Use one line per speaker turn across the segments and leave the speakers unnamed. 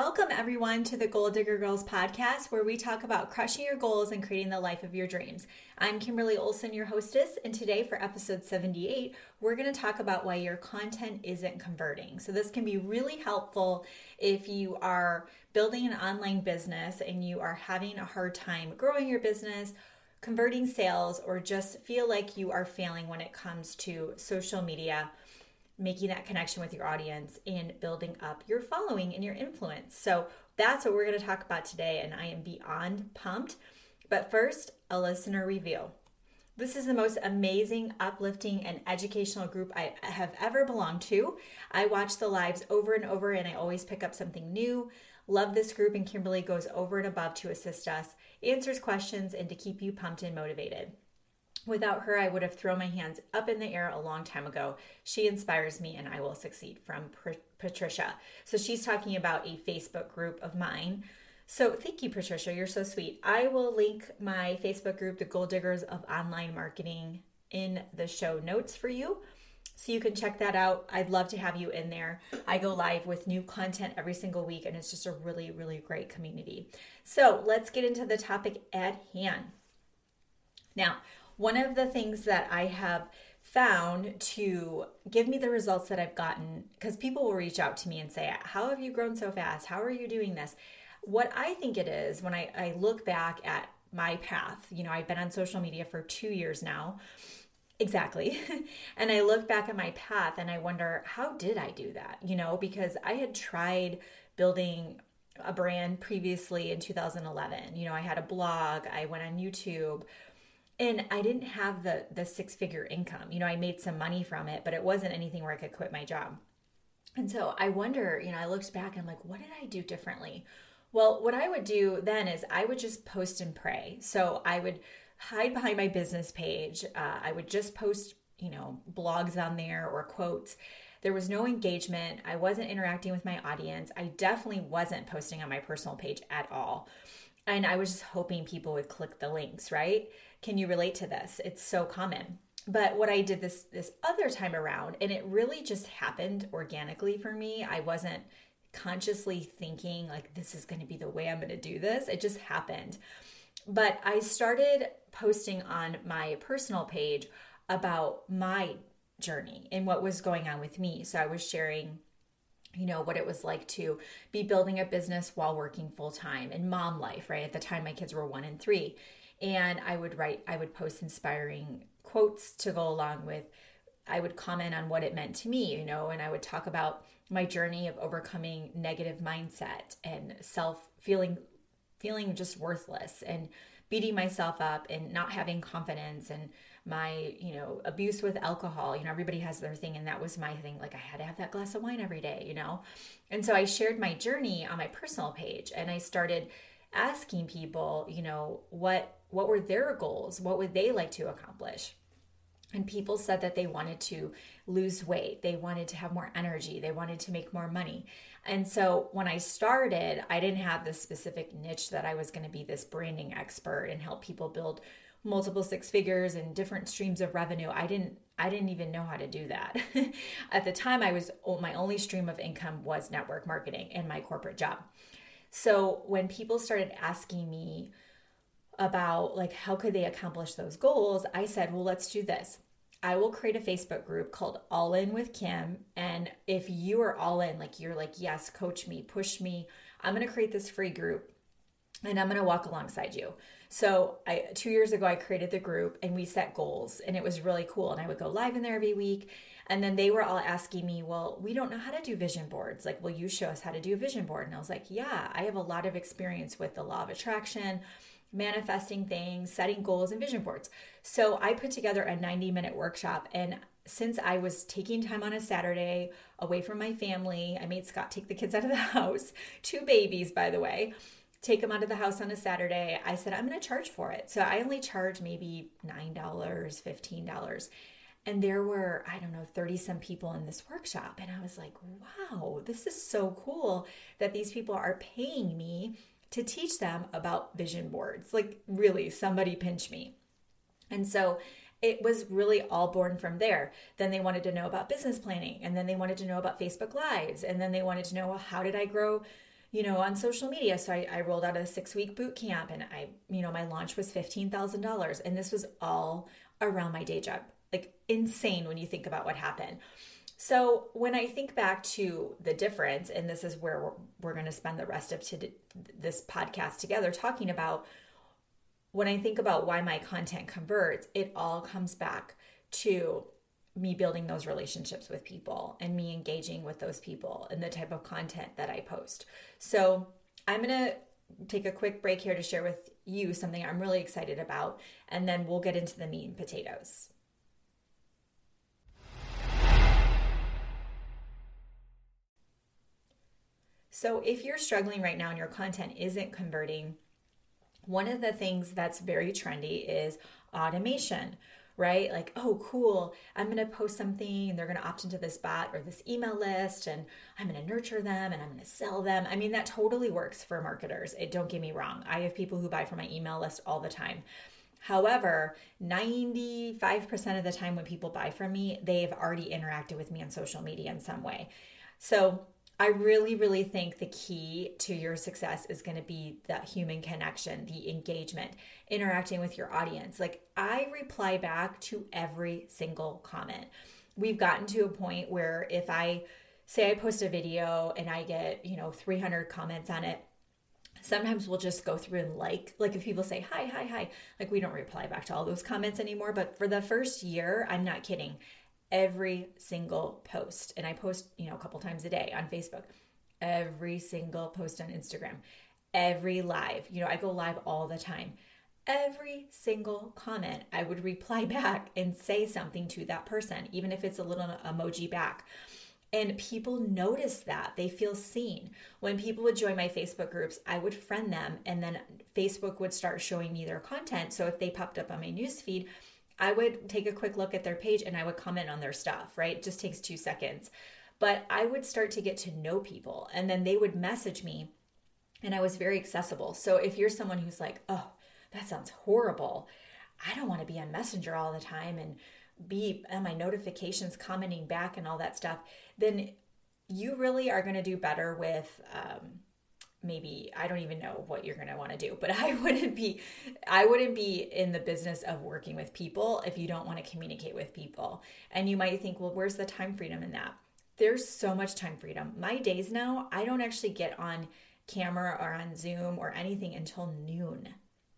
Welcome, everyone, to the Goal Digger Girls podcast, where we talk about crushing your goals and creating the life of your dreams. I'm Kimberly Olson, your hostess, and today for episode 78, we're going to talk about why your content isn't converting. So, this can be really helpful if you are building an online business and you are having a hard time growing your business converting sales or just feel like you are failing when it comes to social media making that connection with your audience and building up your following and your influence. So that's what we're going to talk about today, and I am beyond pumped. But first, a listener review. This is the most amazing, uplifting, and educational group I have ever belonged to. I watch the lives over and over, and I always pick up something new. Love this group, and Kimberly goes over and above to assist us, answers questions, and to keep you pumped and motivated. Without her, I would have thrown my hands up in the air a long time ago. She inspires me and I will succeed from Patricia. So she's talking about a Facebook group of mine. So thank you, Patricia. You're so sweet. I will link my Facebook group, The Goal Diggers of Online Marketing, in the show notes for you. So you can check that out. I'd love to have you in there. I go live with new content every single week, and it's just a really, really great community. So let's get into the topic at hand. Now, one of the things that I have found to give me the results that I've gotten, because people will reach out to me and say, How have you grown so fast? How are you doing this? What I think it is when I, I look back at my path, you know, I've been on social media for two years now. Exactly. and I look back at my path and I wonder, how did I do that? You know, because I had tried building a brand previously in 2011. You know, I had a blog, I went on YouTube, and I didn't have the the six figure income. You know, I made some money from it, but it wasn't anything where I could quit my job. And so I wonder, you know, I looked back and I'm like, what did I do differently? Well, what I would do then is I would just post and pray. So I would hide behind my business page. Uh, I would just post, you know, blogs on there or quotes. There was no engagement. I wasn't interacting with my audience. I definitely wasn't posting on my personal page at all. And I was just hoping people would click the links, right? Can you relate to this? It's so common. But what I did this this other time around and it really just happened organically for me. I wasn't consciously thinking like this is going to be the way I'm going to do this. It just happened. But I started posting on my personal page about my journey and what was going on with me. So I was sharing you know what it was like to be building a business while working full time and mom life right at the time my kids were 1 and 3 and I would write, I would post inspiring quotes to go along with. I would comment on what it meant to me, you know, and I would talk about my journey of overcoming negative mindset and self feeling feeling just worthless and beating myself up and not having confidence and my you know abuse with alcohol you know everybody has their thing and that was my thing like i had to have that glass of wine every day you know and so i shared my journey on my personal page and i started asking people you know what what were their goals? What would they like to accomplish? And people said that they wanted to lose weight, they wanted to have more energy, they wanted to make more money. And so when I started, I didn't have this specific niche that I was going to be this branding expert and help people build multiple six figures and different streams of revenue. I didn't I didn't even know how to do that. At the time I was oh, my only stream of income was network marketing and my corporate job. So when people started asking me about like how could they accomplish those goals, I said, well, let's do this. I will create a Facebook group called All In with Kim. And if you are all in, like you're like, yes, coach me, push me, I'm going to create this free group and I'm going to walk alongside you. So, I 2 years ago I created the group and we set goals and it was really cool and I would go live in there every week and then they were all asking me, "Well, we don't know how to do vision boards. Like, will you show us how to do a vision board?" And I was like, "Yeah, I have a lot of experience with the law of attraction manifesting things, setting goals, and vision boards. So I put together a 90 minute workshop. And since I was taking time on a Saturday away from my family, I made Scott take the kids out of the house, two babies, by the way. Take them out of the house on a Saturday. I said, I'm going to charge for it. So I only charge maybe $9, $15 and there were i don't know 30 some people in this workshop and i was like wow this is so cool that these people are paying me to teach them about vision boards. Like, really, somebody pinch me. And so it was really all born from there. Then they wanted to know about business planning, and then they wanted to know about Facebook Lives, and then they wanted to know, well, how did I grow you know, on social media. So I, I rolled out a six week boot camp and I, you know, my launch was $15,000. And this was all around my day job. Like insane when you think about what happened. So when I think back to the difference, and this is where we're, we're going to spend the rest of to, this podcast together talking about when I think about why my content converts, it all comes back to me building those relationships with people and me engaging with those people and the type of content that I post. So I'm going to take a quick break here to share with you something I'm really excited about, and then we'll get into the meat and potatoes. So, if you're struggling right now and your content isn't converting, one of the things that's very trendy is automation, right? Like, oh, cool, I'm to post something and they're to opt into this bot or this email list and I'm to nurture them and I'm to sell them. I mean, that totally works for marketers. It don't get me wrong. I have people who buy from my email list all the time. However, 95% of the time when people buy from me, they've already interacted with me on social media in some way. So, I really, really think the key to your success is going to be the human connection, the engagement, interacting with your audience. Like, I reply back to every single comment. We've gotten to a point where if I say I post a video and I get, you know, 300 comments on it, sometimes we'll just go through and like like if people say hi hi hi like we don't reply back to all those comments anymore but for the first year i'm not kidding every single post. And I post, you know, a couple times a day on Facebook, every single post on Instagram, every live. You know, I go live all the time. Every single comment, I would reply back and say something to that person, even if it's a little emoji back. And people notice that. They feel seen. When people would join my Facebook groups, I would friend them, and then Facebook would start showing me their content. So if they popped up on my newsfeed, I would take a quick look at their page and I would comment on their stuff, right? It just takes two seconds. But I would start to get to know people and then they would message me and I was very accessible. So if you're someone who's like, oh, that sounds horrible, I don't want to be on Messenger all the time and be on my notifications commenting back and all that stuff, then you really are going to do better with um, maybe I don't even know what you're going to want to do, but I wouldn't be I wouldn't be in the business of working with people if you don't want to communicate with people. And you might think, well, where's the time freedom in that? There's so much time freedom. My days now, I don't actually get on camera or on Zoom or anything until noon.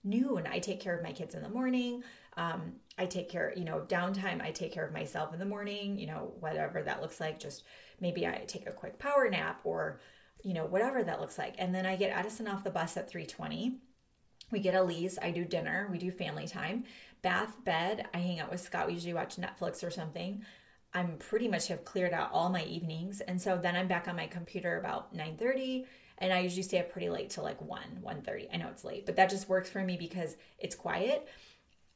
Noon. I take care of my kids in the morning. Um, I take care, you know, downtime. I take care of myself in the morning, you know, whatever that looks like. Just maybe I take a quick power nap or you know, whatever that looks like. And then I get Addison off the bus at 320. We get Elise. I do dinner. We do family time. Bath, bed. I hang out with Scott. We usually watch Netflix or something. I'm pretty much have cleared out all my evenings. And so then I'm back on my computer about 9:30 and I usually stay up pretty late till like 1, 1:30. I know it's late, but that just works for me because it's quiet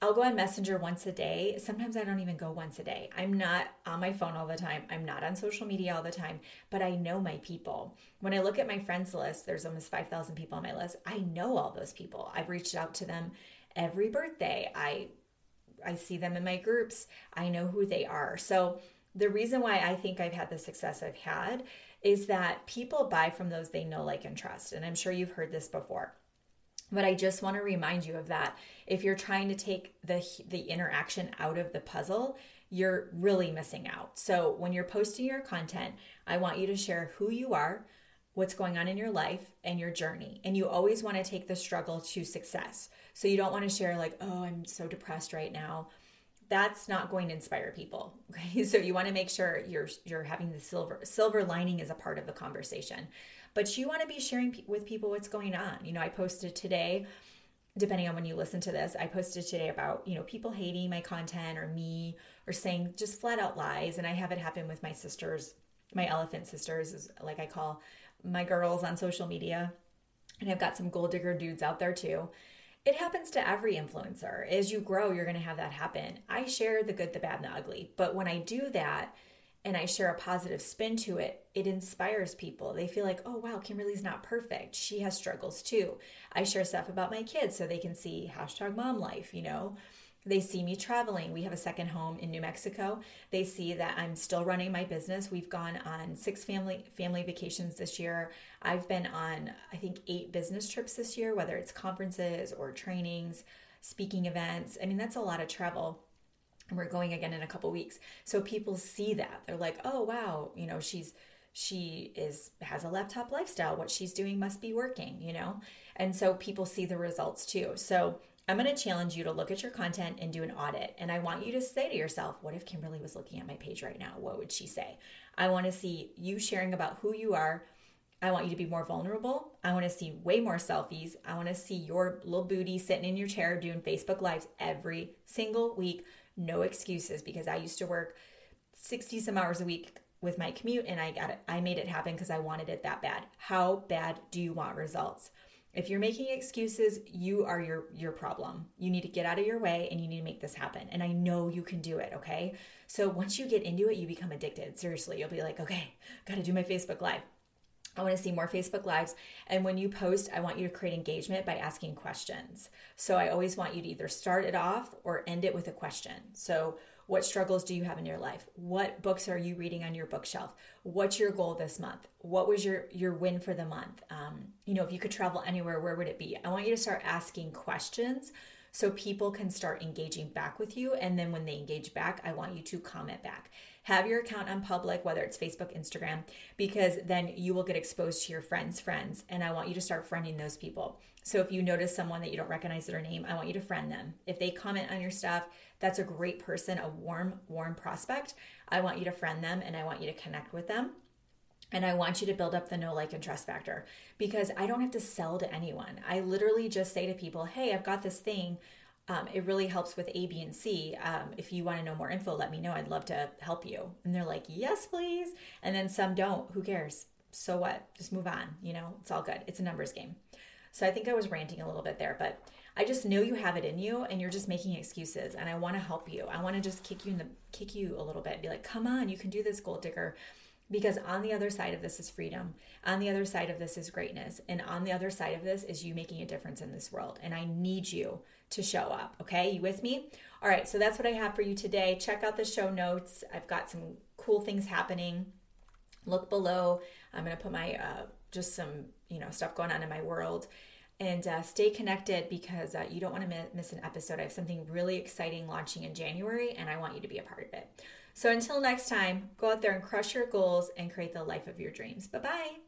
I'll go on Messenger once a day. Sometimes I don't even go once a day. I'm not on my phone all the time. I'm not on social media all the time, but I know my people. When I look at my friends list, there's almost 5,000 people on my list. I know all those people. I've reached out to them every birthday. I I see them in my groups. I know who they are. So the reason why I think I've had the success I've had is that people buy from those they know, like, and trust. And I'm sure you've heard this before. But I just want to remind you of that. If you're trying to take the the interaction out of the puzzle, you're really missing out. So when you're posting your content, I want you to share who you are, what's going on in your life, and your journey. And you always want to take the struggle to success. So you don't want to share like, "Oh, I'm so depressed right now." That's not going to inspire people. Okay? So you want to make sure you're you're having the silver silver lining as a part of the conversation but you want to be sharing with people what's going on. You know, I posted today depending on when you listen to this, I posted today about, you know, people hating my content or me or saying just flat out lies. And I have it happen with my sisters, my elephant sisters, is like I call my girls on social media. And I've got some goal digger dudes out there too. It happens to every influencer. As you grow, you're going to have that happen. I share the good, the bad, and the ugly. But when I do that, and I share a positive spin to it, it inspires people. They feel like, oh, wow, Kimberly's not perfect. She has struggles too. I share stuff about my kids so they can see hashtag mom life, you know? They see me traveling. We have a second home in New Mexico. They see that I'm still running my business. We've gone on six family family vacations this year. I've been on I think 8 business trips this year, whether it's conferences or trainings, speaking events. I mean, that's a lot of travel. We're going again in a couple weeks. So people see that. They're like, "Oh, wow, you know, she's she is has a laptop lifestyle. What she's doing must be working, you know?" And so people see the results too. So I'm going to challenge you to look at your content and do an audit. And I want you to say to yourself, what if Kimberly was looking at my page right now? What would she say? I want to see you sharing about who you are. I want you to be more vulnerable. I want to see way more selfies. I want to see your little booty sitting in your chair doing Facebook Lives every single week. No excuses because I used to work 60 some hours a week with my commute and I got it. I made it happen because I wanted it that bad. How bad do you want results? If you're making excuses, you are your your problem. You need to get out of your way and you need to make this happen. And I know you can do it, okay? So once you get into it, you become addicted. Seriously, you'll be like, "Okay, got to do my Facebook live." I want to see more Facebook Lives. And when you post, I want you to create engagement by asking questions. So I always want you to either start it off or end it with a question. So, what struggles do you have in your life? What books are you reading on your bookshelf? What's your goal this month? What was your your win for the month? Um, you know, if you could travel anywhere, where would it be? I want you to start asking questions so people can start engaging back with you. And then when they engage back, I want you to comment back. Have your account on public, whether it's Facebook, Instagram, because then you will get exposed to your friends' friends. And I want you to start friending those people. So if you notice someone that you don't recognize their name, I want you to friend them. If they comment on your stuff, that's a great person, a warm, warm prospect. I want you to friend them and I want you to connect with them. And I want you to build up the no like and trust factor because I don't have to sell to anyone. I literally just say to people, hey, I've got this thing. Um, it really helps with A, B, and C. Um, if you want to know more info, let me know. I'd love to help you. And they're like, yes, please. And then some don't. Who cares? So what? Just move on. You know, it's all good. It's a numbers game. So I think I was ranting a little bit there, but I just know you have it in you and you're just making excuses and I want to help you. I want to just kick you in the kick you a little bit. Be like, "Come on, you can do this, goal digger." Because on the other side of this is freedom. On the other side of this is greatness. And on the other side of this is you making a difference in this world. And I need you to show up. Okay? You with me? All right, so that's what I have for you today. Check out the show notes. I've got some cool things happening. Look below. I'm going to put my uh, just some, you know, stuff going on in my world and uh, stay connected because uh, you don't want to miss an episode. I have something really exciting launching in January, and I want you to be a part of it. So until next time, go out there and crush your goals and create the life of your dreams. Bye bye.